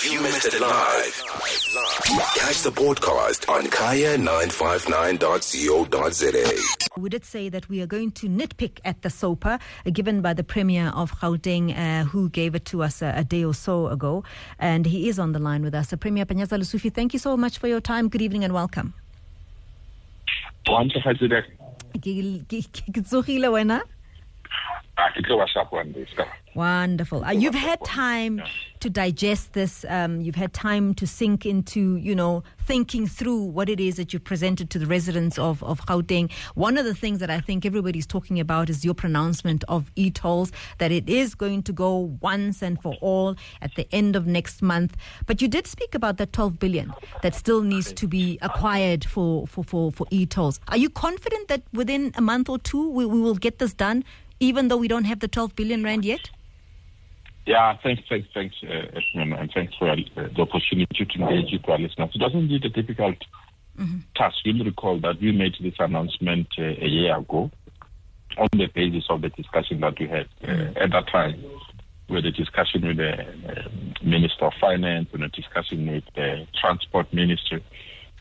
If you missed it live, catch the podcast on kaya959.co.za. We did say that we are going to nitpick at the SOPA uh, given by the Premier of Gauteng, uh, who gave it to us a, a, day or so ago. And he is on the line with us. Uh, Premier Panyaza Lesufi, thank you so much for your time. Good evening and welcome. Wonderful. Uh, you've had time to digest this. Um, you've had time to sink into, you know, thinking through what it is that you presented to the residents of, of Gauteng. One of the things that I think everybody's talking about is your pronouncement of e-tolls, that it is going to go once and for all at the end of next month. But you did speak about that 12 billion that still needs to be acquired for, for, for, for e-tolls. Are you confident that within a month or two we, we will get this done, even though we don't have the 12 billion rand yet? Yeah, thanks, thanks, thanks, uh, and thanks for uh, the opportunity to engage with our listeners. It doesn't need a difficult mm-hmm. task. You'll recall that we made this announcement uh, a year ago on the basis of the discussion that we had uh, at that time. with the discussion with the uh, Minister of Finance and a discussion with the Transport Ministry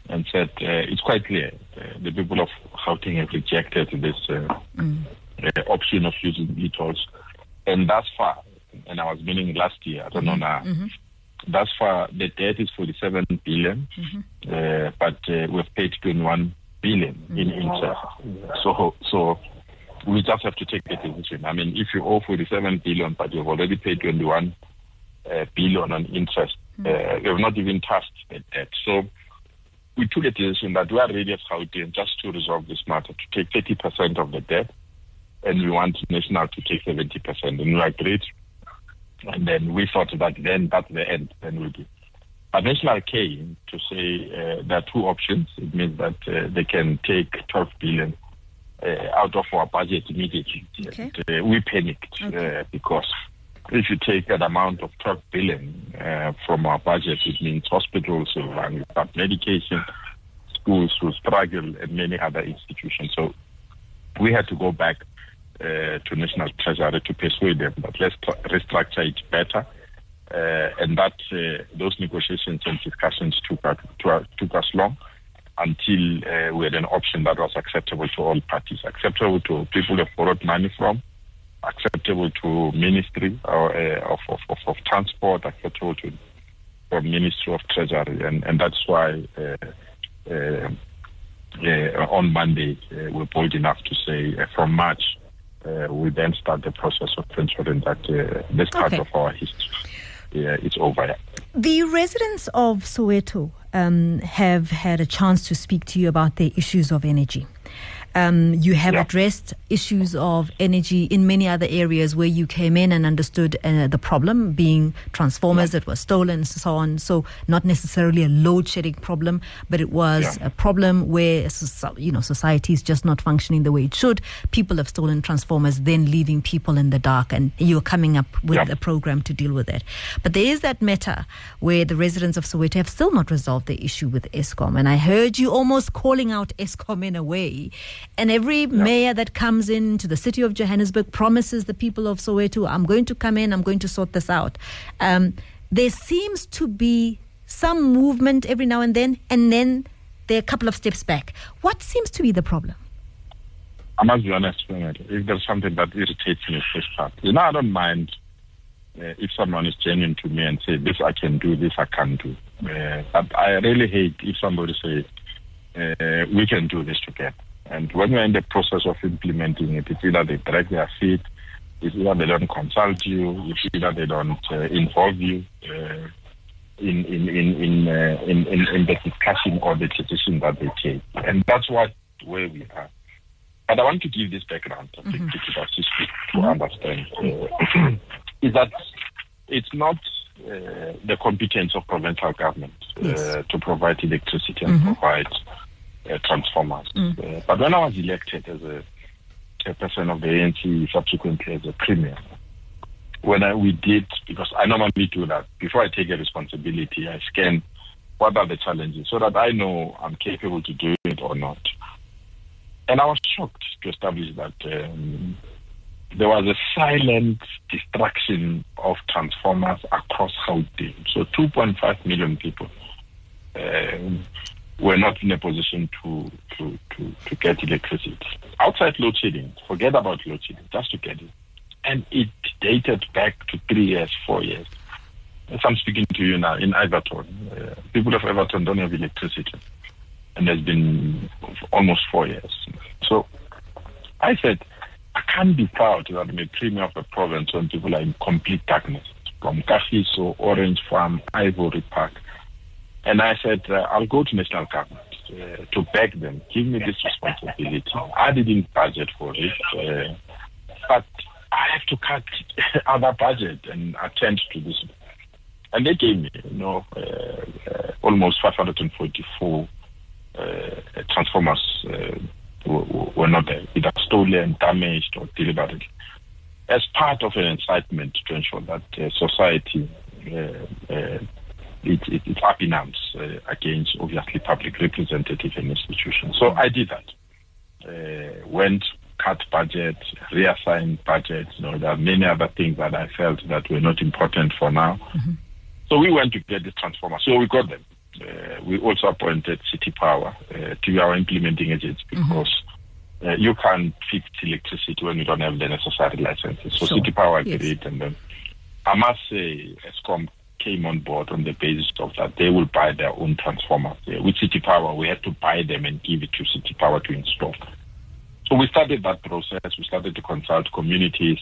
and said uh, it's quite clear the people of Gauteng have rejected this mm. Option of using e-tolls. And thus far, and I was meaning last year. I don't know now. Mm-hmm. Thus far, the debt is 47 billion, mm-hmm. uh, but uh, we've paid 21 billion mm-hmm. in interest. So, so we just have to take the decision. I mean, if you owe 47 billion, but you've already paid 21 uh, billion on interest, mm-hmm. uh, you have not even touched the debt. So we took a decision that we are ready as Gauteng just to resolve this matter, to take 30% of the debt, and we want National to take 70%. And we agreed and then we thought that then that's the end, then we'll be. But National came to say uh, there are two options. It means that uh, they can take 12 billion uh, out of our budget immediately. Okay. And, uh, we panicked okay. Uh, because if you take that amount of 12 billion uh, from our budget, it means hospitals will run without medication, schools will struggle, and many other institutions. So we had to go back uh, to National Treasury to persuade them that let's restructure it better. Uh, and that uh, those negotiations and discussions took, uh, took us long until uh, we had an option that was acceptable to all parties, acceptable to people who borrowed money from, acceptable to Ministry or, uh, of, of, of, of, Transport, acceptable to the Ministry of Treasury. And, and that's why on Monday we're bold enough to say from March uh, we then start the process of ensuring that uh, this part okay. of our history uh, is over. The residents of Soweto um, have had a chance to speak to you about their issues of energy. Um, you have yeah. addressed issues of energy in many other areas where you came in and understood uh, the problem being transformers yeah. that were stolen and so on. So not necessarily a load shedding problem, but it was yeah. a problem where you know society is just not functioning the way it should. People have stolen transformers, then leaving people in the dark, and you're coming up with a program to deal with it. But there is that matter where the residents of Soweto have still not resolved the issue with Eskom, and I heard you almost calling out Eskom in a way and every yeah. mayor that comes into the city of Johannesburg promises the people of Soweto, I'm going to come in, I'm going to sort this out. Um, there seems to be some movement every now and then, and then there are a couple of steps back. What seems to be the problem? I must be honest, if there's something that irritates me, this part. You know, I don't mind uh, if someone is genuine to me and say, this I can do, this I can't do. Uh, but I really hate if somebody say, uh, we can do this together. And when you're in the process of implementing it, it's either they drag their feet, it's either they don't consult you, it's either they don't uh, involve you uh, in in in in, uh, in, in, in the discussion or the decision that they take. And that's what where we are. But I want to give this background I think, mm-hmm. to assist you to mm-hmm. understand uh, is that it's not uh, the competence of provincial government uh, yes. to provide electricity and mm-hmm. provide uh, transformers. Mm. Uh, but when I was elected as a chairperson of the ANC, subsequently as a premier, when I, we did, because I normally do that, before I take a responsibility, I scan what are the challenges so that I know I'm capable to do it or not. And I was shocked to establish that um, there was a silent destruction of transformers across Gauteng. So 2.5 million people um, were not in a position to, to, to, to get electricity. Outside load shedding, forget about load shedding, just to get it. And it dated back to three years, four years. As I'm speaking to you now in Evaton, uh, people of Evaton don't have electricity. And there's been almost four years. So I said, I can't be proud that I'm a premier of a province when people are in complete darkness. From Kagiso, Orange Farm, Ivory Park. And I said, uh, I'll go to national government uh, to beg them, give me this responsibility. I didn't budget for it, uh, but I have to cut other budget and attend to this. And they gave me, you know, uh, uh, almost 544 uh, transformers were not there, either stolen, damaged, or delivered. As part of an incitement to ensure that society it, it, it's up in arms uh, against obviously public representative and institutions. So I did that. Uh, went, cut budget, reassign budget. You know, there are many other things that I felt that were not important for now. Mm-hmm. So we went to get this transformer. So we got them. Uh, we also appointed City Power uh, to be our implementing agents mm-hmm. because mm-hmm. you can't fix electricity when you don't have the necessary licenses. So sure. City Power agreed, yes. and then I must say, Eskom came on board on the basis of that they will buy their own transformers. Yeah, with City Power, we had to buy them and give it to City Power to install. So we started that process. We started to consult communities.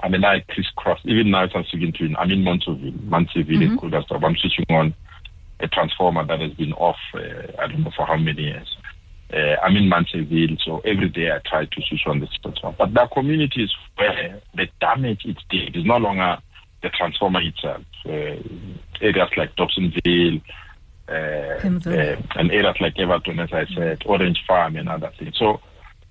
I mean, I crisscrossed. Even now, I'm speaking to you. I'm in Munsieville, Munsieville mm-hmm. I'm switching on a transformer that has been off, uh, I don't know for how many years. Uh, I'm in Munsieville, so every day I try to switch on this transformer. But there are communities where the damage it's did is no longer the transformer itself. Uh, areas like Dobsonville, uh, uh, and areas like Evaton, as I said, Orange Farm, and other things. So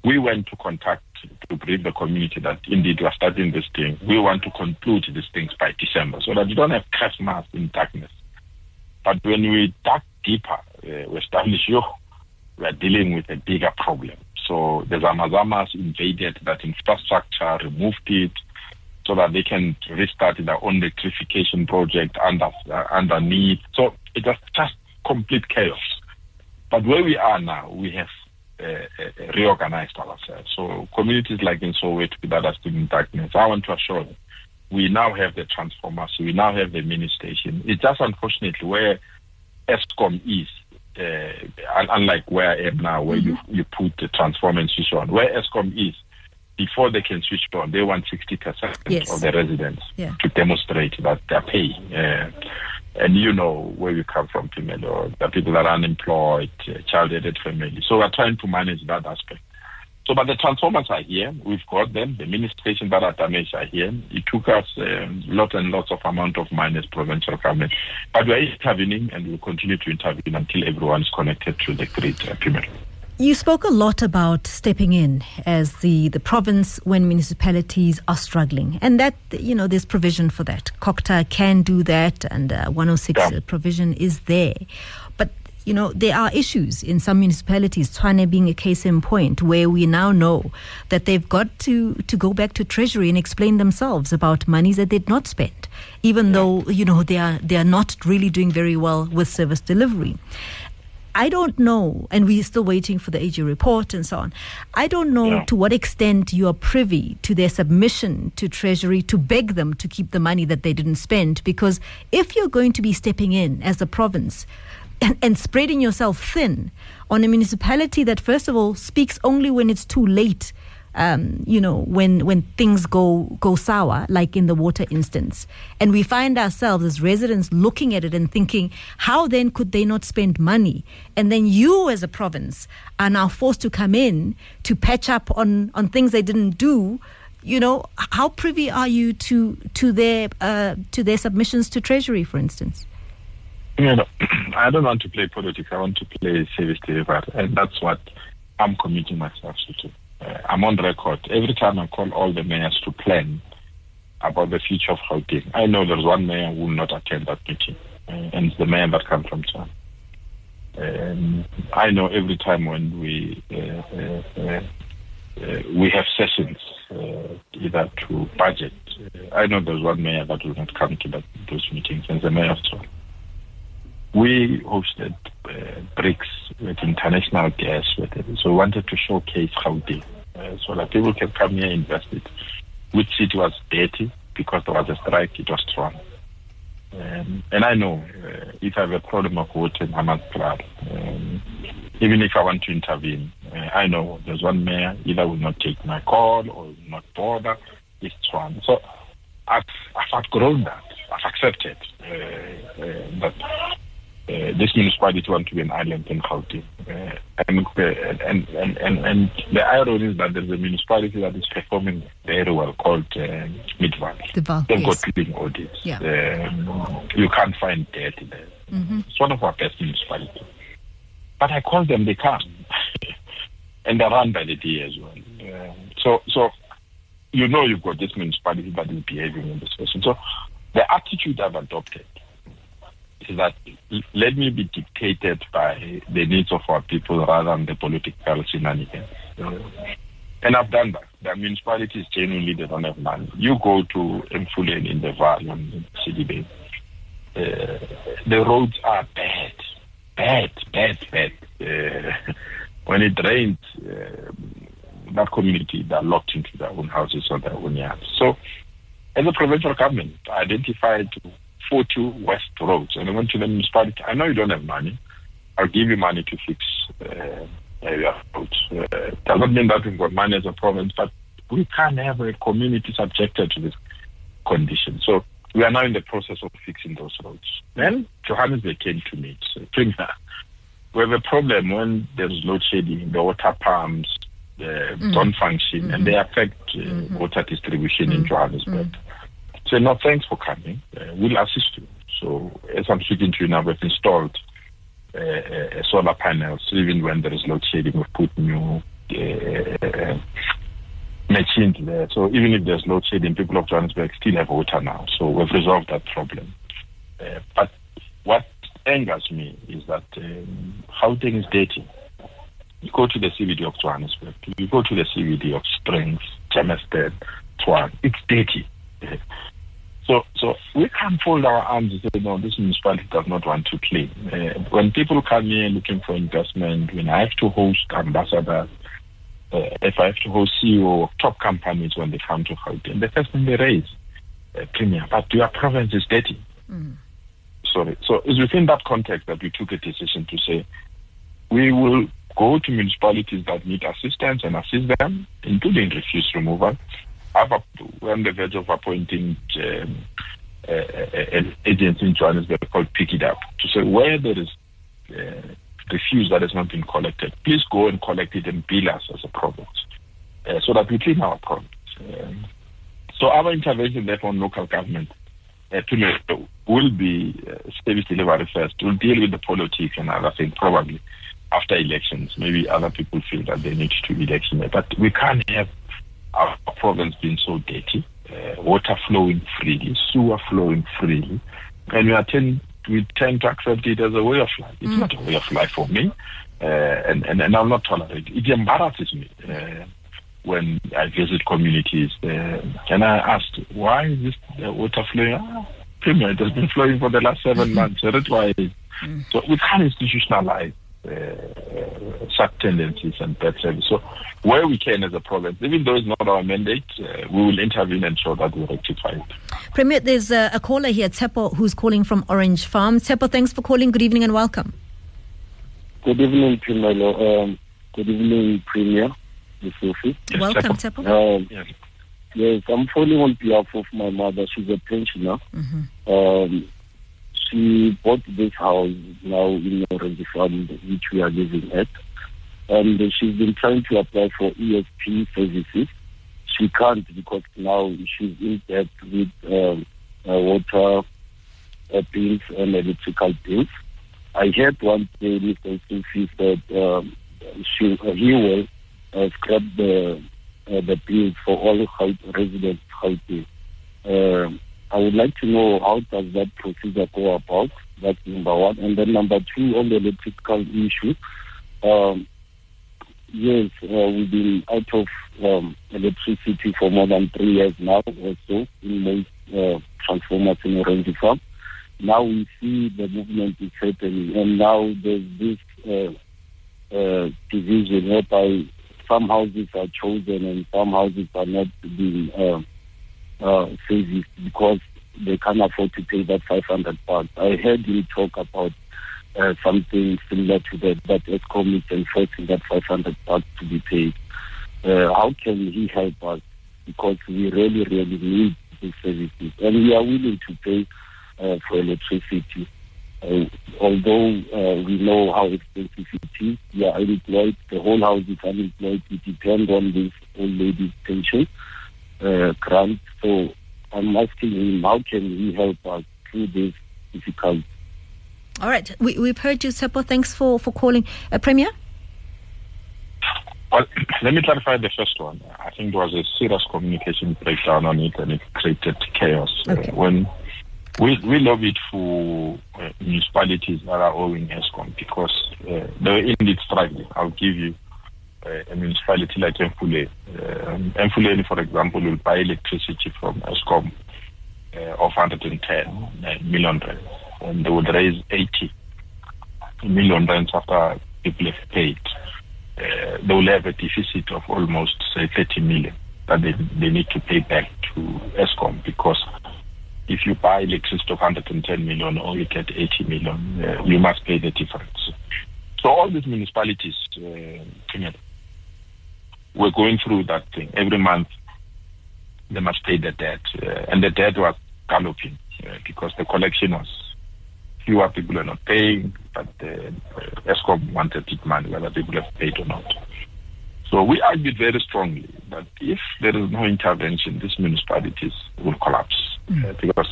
we went to contact to brief the community that indeed we are starting this thing. We want to conclude these things by December so that you don't have Christmas in darkness. But when we dug deeper, uh, we established, yo, we are dealing with a bigger problem. So the Zamazamas invaded that infrastructure, removed it, so that they can restart their own electrification project under uh, underneath. So it was just complete chaos. But where we are now, we have uh, uh, reorganized ourselves. So communities like in Soweto that are still in darkness, I want to assure them, we now have the transformers, we now have the mini station. It's just unfortunately where Eskom is, uh, unlike where I am now, where mm-hmm. you, you put the transformer and switch on, where Eskom is, before they can switch on, they want 60% yes. of the residents yeah. to demonstrate that they're paying. Uh, and you know where we come from, or the people that are unemployed, uh, child-aided families. So we're trying to manage that aspect. So, but the transformers are here. We've got them. The ministrations that are damaged are here. It took us um, lots and lots of amount of money as provincial government. But we're intervening and we'll continue to intervene until everyone is connected to the grid, uh, you spoke a lot about stepping in as the, the province when municipalities are struggling, and that you know there's provision for that. CoGTA can do that, and uh, 106 yeah. provision is there. But you know there are issues in some municipalities, Tshwane being a case in point, where we now know that they've got to to go back to Treasury and explain themselves about monies that they did not spend, even yeah. though you know they are they are not really doing very well with service delivery. I don't know, and we're still waiting for the AG report and so on. I don't know yeah. to what extent you are privy to their submission to Treasury to beg them to keep the money that they didn't spend. Because if you're going to be stepping in as a province and, and spreading yourself thin on a municipality that, first of all, speaks only when it's too late um, you know, when when things go go sour, like in the water instance, and we find ourselves as residents looking at it and thinking, how then could they not spend money? And then you, as a province, are now forced to come in to patch up on on things they didn't do. You know, how privy are you to to their uh, to their submissions to Treasury, for instance? You know, I don't want to play politics. I want to play service delivery, and that's what I'm committing myself to uh, I'm on record. Every time I call all the mayors to plan about the future of Gauteng, I know there's one mayor who will not attend that meeting, uh, and it's the mayor that comes from Tshwane. Um, I know every time when we uh, uh, uh we have sessions either to budget. I know there's one mayor that will not come to that, those meetings, and the mayor of Tshwane. We hosted BRICS with international guests, so we wanted to showcase Gauteng, uh, so that people can come here and invest it. Which city was dirty because there was a strike, it was strong. Um, and I know uh, if I have a problem of water in Hammanskraal, um, even if I want to intervene, uh, I know there's one mayor either will not take my call or will not bother. It's Tshwane. So I've, I've outgrown that. I've accepted uh, uh that uh, this municipality want to be an island in Gauteng. Uh, and, uh, and, and, and, and the irony is that there's a municipality that is performing very well called uh, Midvaal. They've yes. got clean audits. Yeah. Um, you can't find dirt there. Mm-hmm. It's one of our best municipalities. But I call them, they come. and they're run by the DA as well. Uh, so, so you know you've got this municipality that is behaving in this fashion. So the attitude I've adopted that let me be dictated by the needs of our people rather than the political shenanigans. and I've done that. The municipalities genuinely they don't have money. You go to Emfuleni in the Vaal in Sedibeng. Uh, the roads are bad, bad, bad, bad. Uh, when it rains, uh, that community they're locked into their own houses or their own yards. So, as a provincial government, I identified 40 West roads. And I went to the municipality. I know you don't have money. I'll give you money to fix uh, area roads. Uh, does not mean that we've got money as a province, but we can't have a community subjected to this condition. So we are now in the process of fixing those roads. Then Johannesburg came to me. So, we have a problem when there's load shedding, the water pumps uh, mm-hmm. don't function, mm-hmm. and they affect uh, mm-hmm. water distribution in mm-hmm. Johannesburg. Say, no, thanks for coming. Uh, we'll assist you. So as I'm speaking to you now, we've installed uh, uh, solar panels. Even when there is load shedding, we've put new uh, machines there. So even if there's load shedding, people of Johannesburg still have water now. So we've resolved that problem. Uh, but what angers me is that um, Gauteng is dirty. You go to the CBD of Johannesburg, you go to the CBD of Springs, Germiston, Tshwane, it's dirty. So, so we can't fold our arms and say, no, this municipality does not want to play. Uh, when people come here looking for investment, when I have to host ambassadors, uh, if I have to host CEO of top companies when they come to Gauteng, the first thing they raise, uh, premier, but your province is dirty. Mm. Sorry. So it's within that context that we took a decision to say we will go to municipalities that need assistance and assist them, including refuse removal on the verge of appointing um, an agency in Johannesburg called Pikitup to say where there is uh, refuse that has not been collected, please go and collect it and bill us as a province uh, so that we clean our province. Um, so our intervention therefore on local government uh, to will be uh, service delivery first. We'll deal with the politics and other things probably after elections. Maybe other people feel that they need to be election, but we can't have our province being so dirty, uh, water flowing freely, sewer flowing freely, and we tend we tend to accept it as a way of life. It's mm. not a way of life for me, uh, and, and and I'm not tolerate it. It embarrasses me. Uh, when I visit communities, uh, and I asked, why is this water flowing? Ah, Premier, it has been flowing for the last seven mm-hmm. months. So that's why. Mm. So we can't institutionalize uh, such tendencies and bad service. So where we can as a province, even though it's not our mandate, uh, we will intervene and ensure that we rectify it. Premier, there's a, a caller here, Tepo, who's calling from Orange Farm. Tepo, thanks for calling. Good evening and welcome. Good evening, Premier. Um, good evening, Premier. Yes, welcome, Tepo. Um, yes. yes. I'm phoning on behalf of my mother. She's a pensioner. Mm-hmm. Um, she bought this house now in Orange Farm, which we are living at. And she's been trying to apply for ESP services. She can't because now she's in debt with um, uh, water uh, bills and electrical bills. I heard one day Mr. Sufi said um, she, uh, he will uh, scrap the uh, the bills for all residents. Um, I would like to know how does that procedure go about. That's number one. And then number two, on the electrical issue, um, yes, uh, we've been out of um, electricity for more than three years now or so in most uh, transformers in Orange Farm. Now we see the movement is happening, and now there's this uh, uh, division whereby some houses are chosen and some houses are not being uh, uh, serviced because they can't afford to pay that 500 bucks. I heard him talk about uh, something similar to that, that Eskom is enforcing that 500 bucks to be paid. Uh, how can he help us? Because we really, really need these services. And we are willing to pay uh, for electricity. Uh, although uh, we know how expensive it is, we are unemployed, the whole house is unemployed, we depend on this old lady's pension uh, grant. So I'm asking him, how can he help us through this difficult? All right, we, we've heard you, Seppo. Thanks for, for calling. Uh, Premier? Well, let me clarify the first one. I think there was a serious communication breakdown on it and it created chaos. Okay. Uh, when we, we love it for uh, municipalities that are owing Eskom because uh, they were indeed struggling. I'll give you uh, a municipality like Emfuleni. Um, Emfuleni, for example, will buy electricity from Eskom uh, of 110 uh, rand. And they would raise 80 million rand after people have paid. Uh, they will have a deficit of almost, say, 30 million that they, they need to pay back to Eskom because if you buy electricity of 110 million or you get 80 million, uh, you must pay the difference. So all these municipalities, uh, we're going through that thing. Every month, they must pay the debt. Uh, and the debt was galloping uh, because the collection was fewer people are not paying, but the uh, Eskom wanted it money, whether people have paid or not. So we argued very strongly that if there is no intervention, these municipalities will collapse mm. uh, because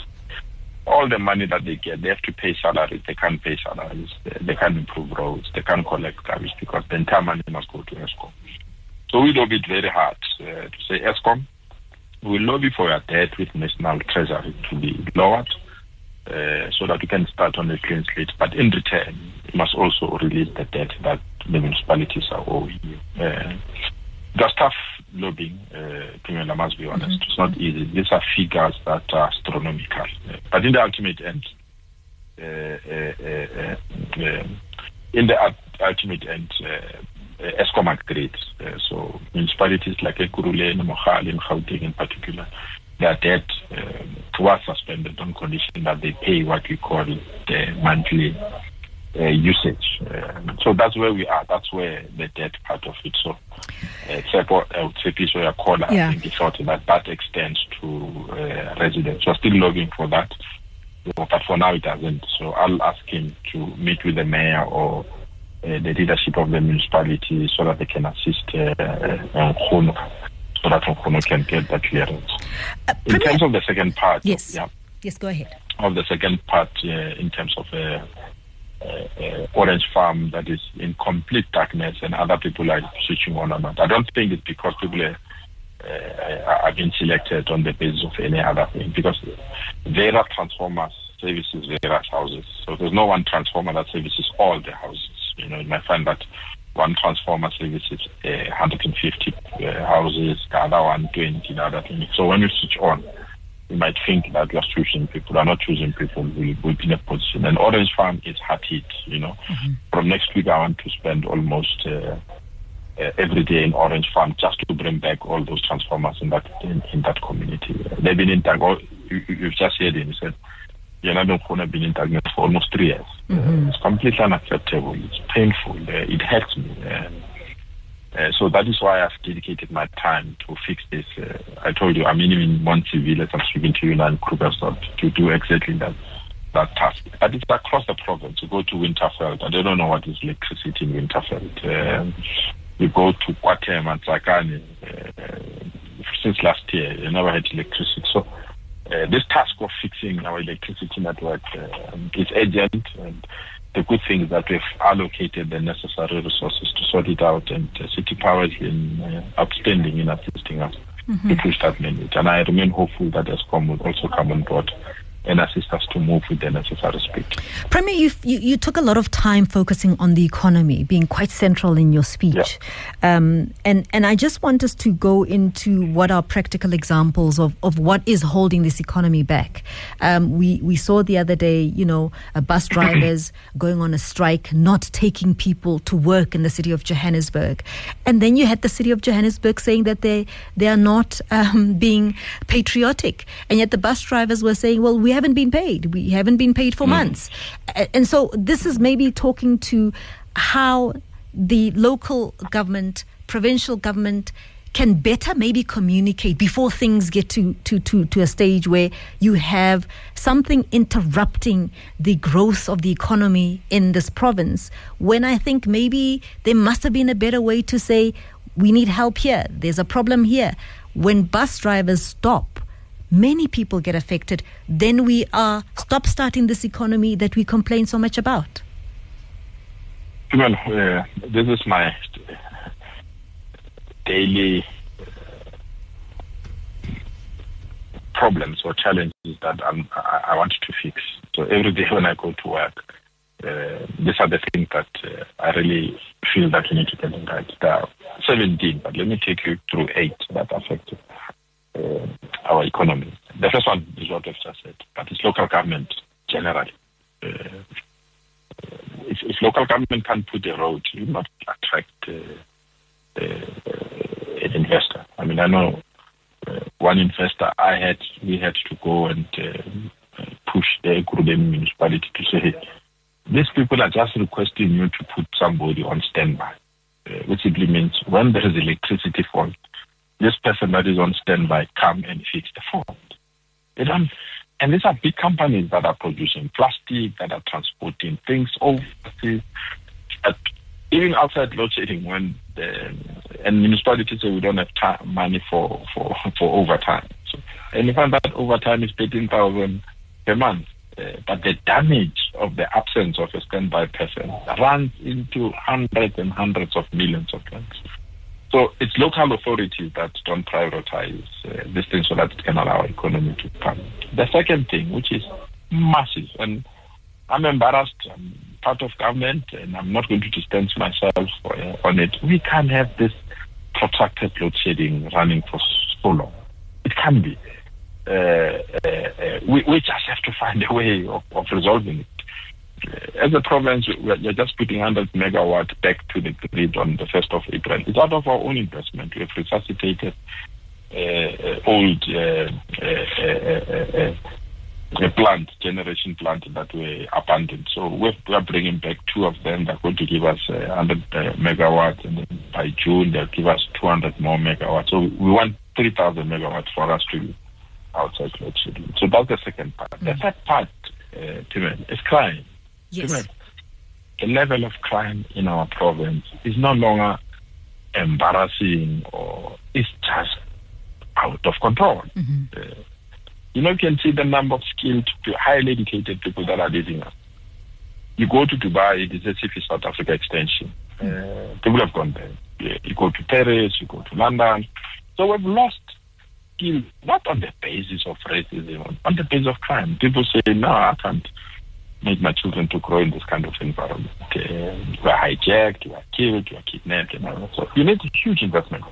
all the money that they get, they have to pay salaries. They can't pay salaries. They, they can't improve roads. They can't collect garbage because the entire money must go to Eskom. So we lobbied very hard uh, to say, Eskom, we lobby for your debt with National Treasury to be lowered uh, so that we can start on a clean slate. But in return, you must also release the debt that the municipalities are owing you. Uh, the tough lobbying, uh, I must be honest. Mm-hmm. It's not easy. These are figures that are astronomical. Uh, but in the ultimate end, uh, uh, uh, in the ultimate end, Eskom agreed. so municipalities like Ekurhuleni, Mogale, and Gauteng in particular, their debt was suspended on condition that they pay what we call the monthly uh, usage. Um, so that's where we are. That's where the debt part of it. So, except uh, would piece where caller, yeah. I think he thought that that extends to uh, residents. We're still looking for that, but for now it doesn't. So I'll ask him to meet with the mayor or uh, the leadership of the municipality so that they can assist uh, uh, so that Nkgono can get that clearance. Uh, in terms of the second part, yes, yeah, yes, go ahead. Of the second part, uh, in terms of uh, uh, orange farm that is in complete darkness and other people are switching on or not. I don't think it's because people are, uh, are being selected on the basis of any other thing because there are transformers services various houses. So there's no one transformer that services all the houses. You know, you might find that one transformer services uh, 150 uh, houses, the other one 20, the other thing. So when you switch on, you might think that you're choosing people. Are not choosing people. We will be in a position. And Orange Farm is hard hit. You know, mm-hmm. from next week I want to spend almost uh, uh, every day in Orange Farm just to bring back all those transformers in that in, in that community. They've been in Tango. You, you've just heard him. He said yena Benkhona been in darkness for almost three years. Mm-hmm. It's completely unacceptable. It's painful. Uh, it hurts me. Uh, so that is why I've dedicated my time to fix this. Uh, I told you I'm in Munsieville as I'm speaking to you now in Krugersdorp to do exactly that that task. But it's across the province. You go to Winterveld. I don't know what is electricity in Winterveld. Um, you go to KwaThema and Tsakane. Uh, since last year, you never had electricity. So uh, this task of fixing our electricity network uh, is urgent. And the good thing is that we've allocated the necessary resources to sort it out, and uh, City Power has been uh, outstanding in assisting us mm-hmm. to push that mandate. And I remain hopeful that Eskom will also come on board and assist us to move with the necessary speed. Premier, you, you, you took a lot of time focusing on the economy, being quite central in your speech. Yeah. Um, and, and I just want us to go into what are practical examples of, of what is holding this economy back. Um, we, we saw the other day, you know, bus drivers going on a strike, not taking people to work in the city of Johannesburg. And then you had the city of Johannesburg saying that they, they are not um, being patriotic. And yet the bus drivers were saying, well, we we haven't been paid. We haven't been paid for mm. months. And so this is maybe talking to how the local government, provincial government, can better maybe communicate before things get to, to, to, to a stage where you have something interrupting the growth of the economy in this province. When I think maybe there must have been a better way to say, we need help here, there's a problem here. When bus drivers stop, many people get affected, then we are stop starting this economy that we complain so much about. Well, uh, this is my daily problems or challenges that I'm, I, want to fix. So every day when I go to work, uh, these are the things that uh, I really feel that we need to get in right. There are 17, but let me take you through eight that affect uh, our economy. The first one is what I've just said, but it's local government generally. Uh, if, if, local government can't put a road, you not attract uh, uh, an investor. I mean, I know uh, one investor I had, we had to go and uh, push the Grubeni municipality to say, these people are just requesting you to put somebody on standby, which simply means when there is electricity fault, this person that is on standby come and fix the fault. They don't, and these are big companies that are producing plastic, that are transporting things overseas. even outside load shedding, when the and municipalities say we don't have time, money for for for overtime, so, and you find that overtime is thirteen thousand per month. Uh, but the damage of the absence of a standby person runs into hundreds and hundreds of millions of dollars. So it's local authorities that don't prioritize uh, this thing so that it can allow economy to come. The second thing, which is massive, and I'm embarrassed, I'm part of government, and I'm not going to distance myself uh, on it. We can't have this protracted load shedding running for so long. It can be. Uh, uh, uh we, we, just have to find a way of, of resolving it as a province, we're just putting 100 megawatt back to the grid on the 1st of April. It's out of our own investment. We have resuscitated uh, uh old uh, uh, uh, plant, generation plant that were abandoned. So we're, we're bringing back two of them. They're going to give us 100 megawatts, and then by June they'll give us 200 more megawatts. So we want 3,000 megawatts for us to outside load shedding. So that's the second part. Mm-hmm. The third part, uh, is crime. Yes. The level of crime in our province is no longer embarrassing or it's just out of control. Mm-hmm. Uh, you know, you can see the number of skilled, highly educated people that are leaving us. You go to Dubai, it is as if it's South Africa extension. Mm-hmm. Uh, people have gone there. You go to Paris, you go to London. So we've lost skills, not on the basis of racism, on the basis of crime. People say, no, I can't make my children to grow in this kind of environment. Uh, you are hijacked, you are killed, you are kidnapped, and all So you need a huge investment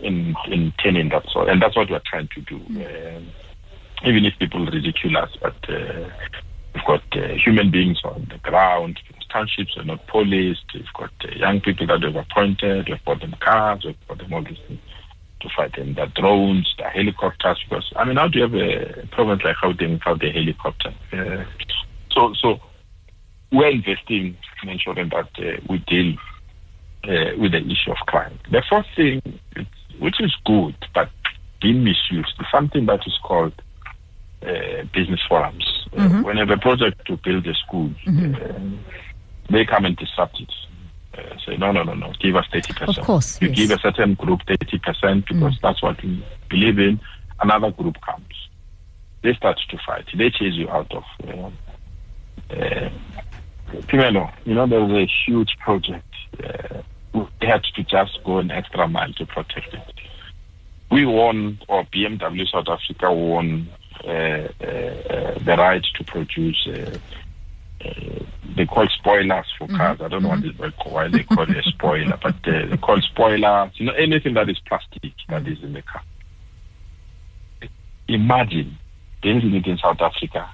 in in turning that so, and that's what we're trying to do. Uh, even if people ridicule us, but uh, we've got uh, human beings on the ground. Townships are not policed. We've got uh, young people that we've appointed. We've bought them cars. We've bought them all these things to fight them. The drones, the helicopters. Because I mean, how do you have a province like how Gauteng without a helicopter? So, so we're investing in ensuring that uh, we deal uh, with the issue of crime. The fourth thing, which is good but being misused, is something that is called uh, business forums. Uh, mm-hmm. when you have a project to build a school, mm-hmm. Uh, they come and disrupt it. Uh, say no, no, no, no. Give us thirty percent. Of course, you yes. give a certain group thirty percent because mm. that's what we believe in. Another group comes. They start to fight. They chase you out of uh, Phemelo, you know, there was a huge project. Uh, we had to just go an extra mile to protect it. We won, or BMW South Africa won uh, uh, the right to produce. Uh, uh, they call spoilers for Mm-hmm. cars. I don't know what they, call why they call it a spoiler, but uh, they call spoilers. You know, anything that is plastic that is in the car. Imagine building it in South Africa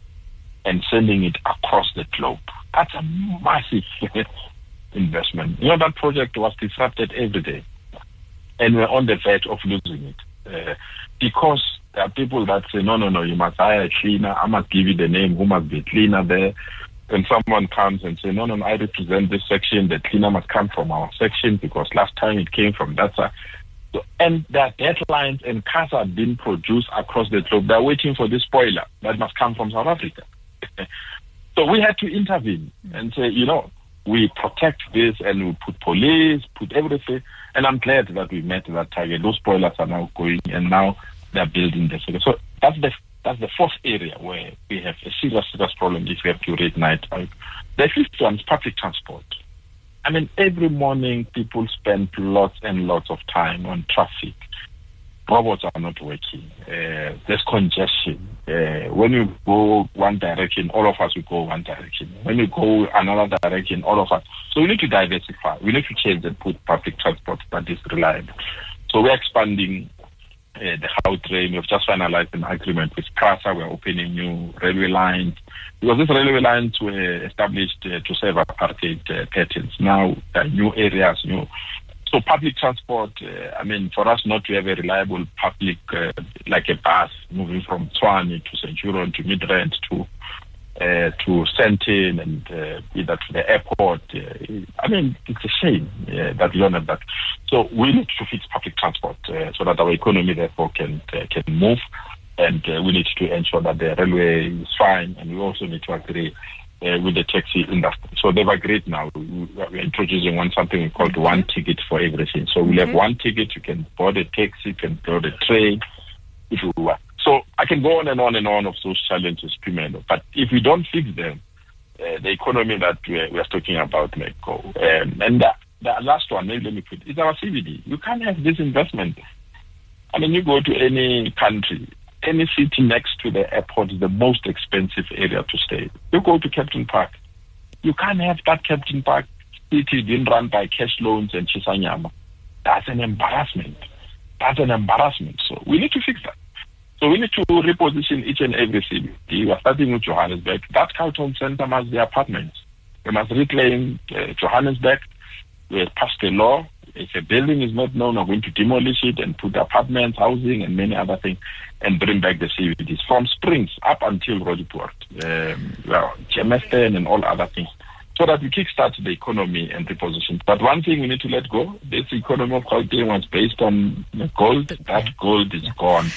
and sending it across the globe. That's a massive investment. You know, that project was disrupted every day. And we're on the verge of losing it. Uh, because there are people that say, no, no, no, you must hire a cleaner. I must give you the name who must be cleaner there. And someone comes and say, no, no, no, I represent this section. The cleaner must come from our section because last time it came from that side. So, and there are deadlines and cars are being produced across the globe. They're waiting for this spoiler that must come from South Africa. So we had to intervene and say, you know, we protect this and we put police, put everything. And I'm glad that we met that target. Those spoilers are now going and now they're building the city. So that's the that's the fourth area where we have a serious, serious problem if we have to out. The fifth one is public transport. I mean, every morning people spend lots and lots of time on traffic. Robots are not working. Uh, there's congestion. Uh, when you go one direction, all of us will go one direction. When you go another direction, all of us. So we need to diversify. We need to change and put public transport that is reliable. So we're expanding uh, the Gautrain. We've just finalized an agreement with PRASA. We're opening new railway lines because these railway lines were established uh, to serve apartheid uh, patterns. Now, new areas, new. So public transport, uh, I mean, for us not to have a reliable public, uh, like a bus moving from Tshwane to Centurion to Midrand to uh, to Sandton and uh, either to the airport. Uh, I mean, it's a shame that we don't have that. So we need to fix public transport uh, so that our economy therefore can uh, can move, and we need to ensure that the railway is fine, and we also need to agree. Uh, with the taxi industry, so they've agreed now. We- We're introducing one something called one ticket for everything. So we'll have one ticket. You can board a taxi, you can board a train, if you want. So I can go on and on and on of those challenges, Phemelo. But if we don't fix them, uh, the economy that we're, we're talking about may go. Um, and the, the last one, maybe let me put, is our CBD. You can't have this investment. I mean, you go to any country, any city next to the airport is the most expensive area to stay. You go to Kempton Park. You can't have that Kempton Park city being run by cash loans and Chisanyama. That's an embarrassment. That's an embarrassment. So we need to fix that. So we need to reposition each and every city. We are starting with Johannesburg. That Carlton Center must be apartments. We must reclaim uh, Johannesburg. We have passed a law. If a building is not known, we're going to demolish it and put apartments, housing, and many other things, and bring back the CBDs from Springs up until Roodepoort, um, well, Germiston, and all other things so that we kickstart the economy and reposition. But one thing we need to let go, this economy of Gauteng was based on gold. That gold is gone.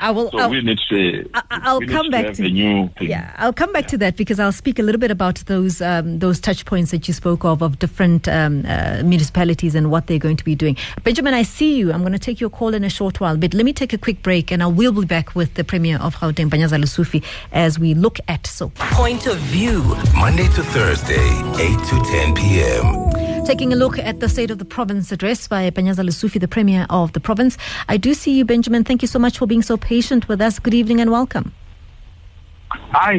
I will. So I'll, we need to. I- I'll we need come back have to- a new thing. Yeah, I'll come back to that because I'll speak a little bit about those um, those touch points that you spoke of of different um, uh, municipalities and what they're going to be doing. Benjamin, I see you. I'm going to take your call in a short while, but let me take a quick break, and I will be back with the Premier of Gauteng, Panyaza Lesufi, as we look at so. Point of view. Monday to Thursday, 8 to 10 p.m. Taking a look at the State of the Province address by Panyaza Lesufi, the Premier of the province. I do see you, Benjamin. Thank you so much for being so patient with us. Good evening and welcome. Hi,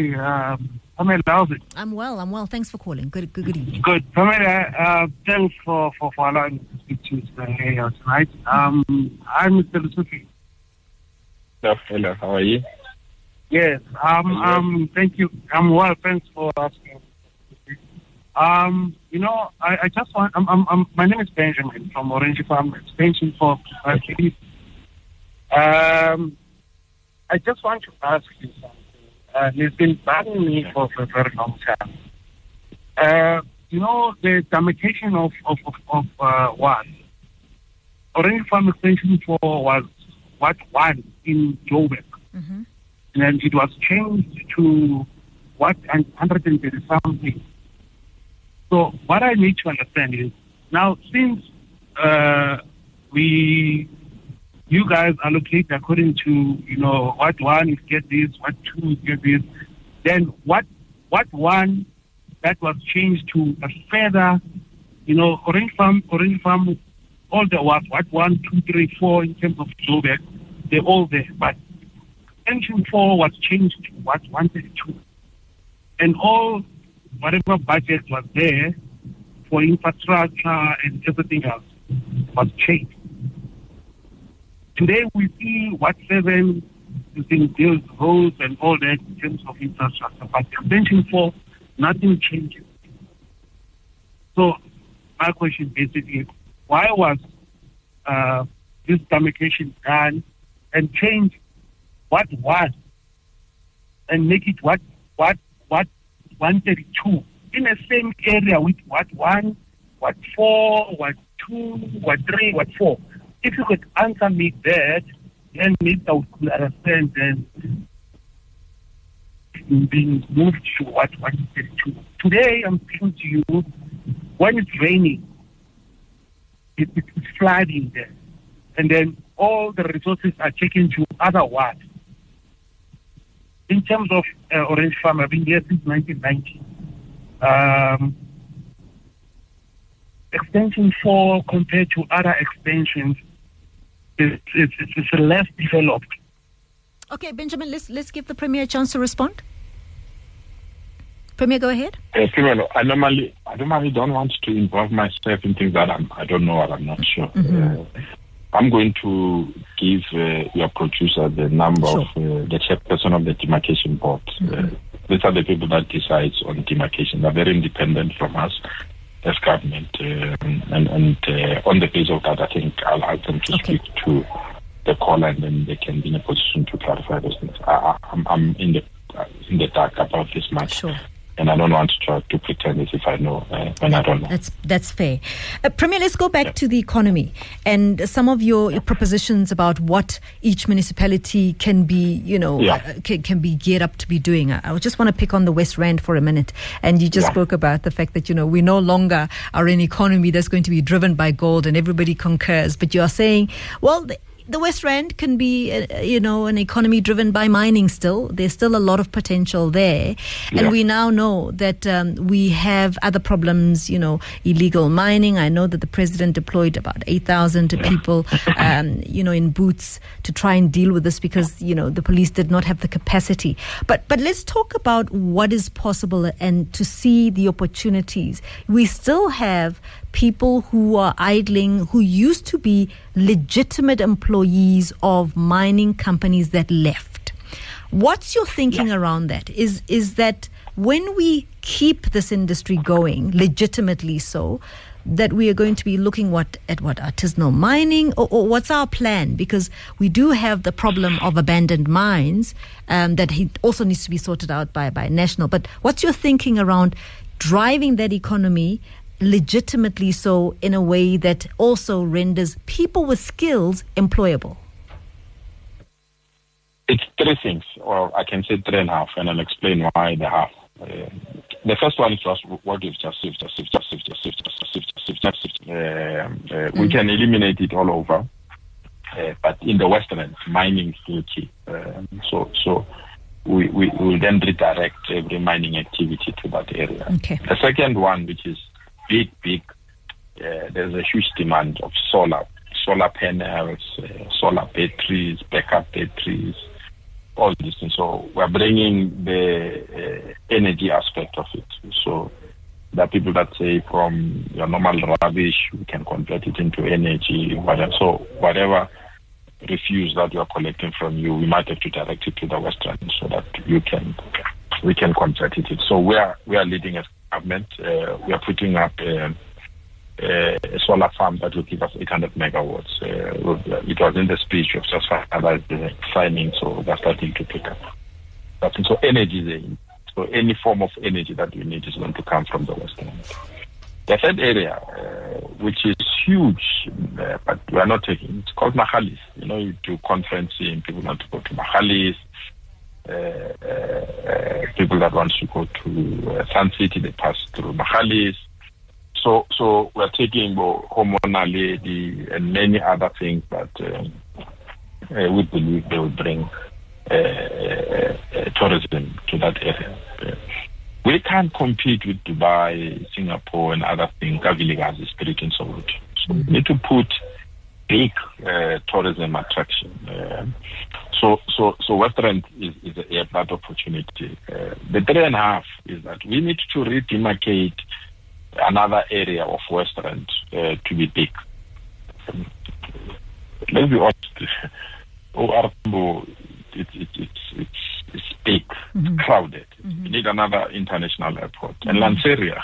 um, Pamela, how's it? I'm well. I'm well. Thanks for calling. Good. Good. Good evening. Good. Pamela, uh, thanks for, for, for allowing me to speak to you today, uh, tonight. Um, I'm Mr. Lesufi. Hello, hello, how are you? Yes, um, um, thank you. I'm well, thanks for asking. Um, you know, I, I just want, I'm, I'm, I'm, my name is Benjamin from Orange Farm Extension for Precisely. Um, I just want to ask you something. Uh, it's been bothering me for, for a very long time. Uh, you know, the demarcation of, of, of, of uh, what? Orange Farm Extension 4 was what one in Joburg Mm-hmm. and then it was changed to what and 130 something. So what I need to understand is now since uh, we you guys allocate according to you know what one is get this, what two is get this, then what what one that was changed to a further, you know, orange farm, orange farm, all the was what one, two, three, four in terms of Joburg, they're all there, but extension four was changed to what 132, and all whatever budget was there for infrastructure and everything else was changed. Today we see what seven is being roads and all that in terms of infrastructure, but the extension four, nothing changes. So my question basically, why was uh, this demarcation done and change what was and make it what what what 132 in the same area with what one, what four, what two, what three, what four. If you could answer me that, then maybe I would understand then being moved to what 132. Today I'm speaking to you when it's raining, it, it's flooding there. And then all the resources are taken to other wards. In terms of uh, Orange Farm, I've been here since 1990. Um, extension 4 compared to other extensions it's, is, is less developed. Okay, Benjamin, let's, let's give the Premier a chance to respond. Premier, go ahead. Uh, Premier, I normally, I normally don't want to involve myself in things that I'm, I don't know or I'm not sure. Mm-hmm. Uh, I'm going to give uh, your producer the number sure. of uh, the chairperson of the demarcation board. Mm-hmm. Uh, these are the people that decide on demarcation. They're very independent from us as government, uh, and, and uh, on the basis of that, I think I'll ask them to okay. speak to the caller, and then they can be in a position to clarify those things. I, am in the in the dark about this much. Sure and I don't want to try to pretend as if I know uh, when I don't know. That's that's fair. Uh, Premier, let's go back yeah. to the economy and some of your, your, propositions about what each municipality can be, you know, yeah. uh, can, can, be geared up to be doing. I, I, just want to pick on the West Rand for a minute, and you just yeah. spoke about the fact that you know we no longer are an economy that's going to be driven by gold, and everybody concurs. But you are saying, well. The, the West Rand can be, uh, you know, an economy driven by mining still. There's still a lot of potential there. Yeah. And we now know that um, we have other problems, you know, illegal mining. I know that the president deployed about 8,000 yeah. people, um, you know, in boots to try and deal with this because, you know, the police did not have the capacity. But, but let's talk about what is possible and to see the opportunities. We still have people who are idling, who used to be legitimate employees of mining companies that left. What's your thinking yeah. around that? Is is that when we keep this industry going, legitimately so, that we are going to be looking what at what artisanal mining or, or, what's our plan because we do have the problem of abandoned mines um, that he also needs to be sorted out by by national but what's your thinking around driving that economy legitimately so in a way that also renders people with skills employable? It's three things, or I can say three and a half, and I'll explain why the half. Uh, the first one is just what is just shift, just shift, just shift, just shift, just shift, just shift, just shift. Um, uh, uh, mm-hmm. We mm. can eliminate it all over, uh, but in the West Rand mining is still key. Uh, so, so we, we will then redirect every mining activity to that area. Okay. The second one, which is big, big. Uh, there's a huge demand of solar, solar panels, uh, solar batteries, backup batteries, all these things. So we're bringing the uh, energy aspect of it. So there are people that say from your normal rubbish, we can convert it into energy, whatever. So whatever refuse that you are collecting from you, we might have to direct it to the West Rand so that you can we can convert it. So we are we are leading as government. Uh, we are putting up a solar farm that will give us 800 megawatts. Uh, it was in the speech of just signing, so they're starting to pick up. So energy is So any form of energy that we need is going to come from the West Rand. The third area, uh, which is huge, uh, but we are not taking, it's called Magalies. You know, you do conferencing, people want to go to Magalies. People that want to go to uh, Sun City, they pass through Magalies. So, so we're taking hormonal and many other things that um, uh, we believe they will bring uh, uh, tourism to that area. we can't compete with Dubai, Singapore, and other things. Kaviligas is spirit in Soweto. So we need to put big tourism attraction. So, so, so West Rand is, is a, a bad opportunity. Uh, the three and a half is that we need to redemarcate another area of West Rand uh, to be big. Um, let's be honest. OR it's it's it's it's, it's big, mm-hmm. crowded. Mm-hmm. We need another international airport, mm-hmm. and Lanseria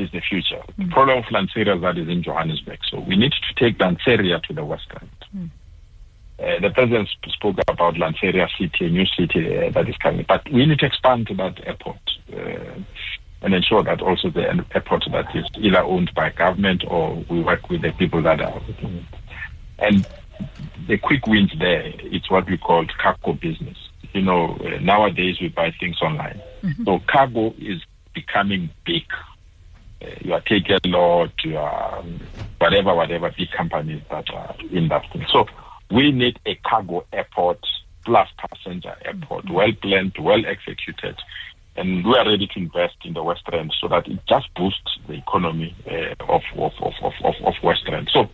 is the future. The mm. problem of Lanseria is that is in Johannesburg, so we need to take Lanseria to the West Rand. Mm. Uh, the president spoke about Lanseria City, a new city uh, that is coming. But we need to expand to that airport uh, and ensure that also the airport that is either owned by government or we work with the people that are. And the quick wins there, it's what we call cargo business. You know, uh, nowadays we buy things online. Mm-hmm. So cargo is becoming big. Uh, you are taking a lot, you are whatever, whatever big companies that are in that thing. So we need a cargo airport plus passenger airport, mm-hmm. well planned, well executed. And we are ready to invest in the West Rand so that it just boosts the economy uh, of, of, of, of, of West Rand. So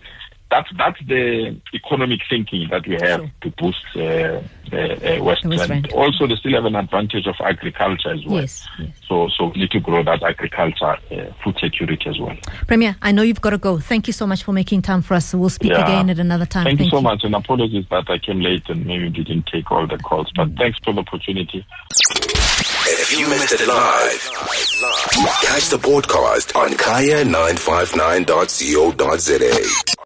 that's that's the economic thinking that we have sure. to boost uh, uh, West, West Rand. Also, they still have an advantage of agriculture as well. Yes, yes. So, so we need to grow that agriculture, uh, food security as well. Premier, I know you've got to go. Thank you so much for making time for us. We'll speak yeah. again at another time. Thank, Thank you so you. much, and apologies that I came late and maybe didn't take all the calls. But mm. thanks for the opportunity. If you missed it live, catch the broadcast on kaya959.co.za.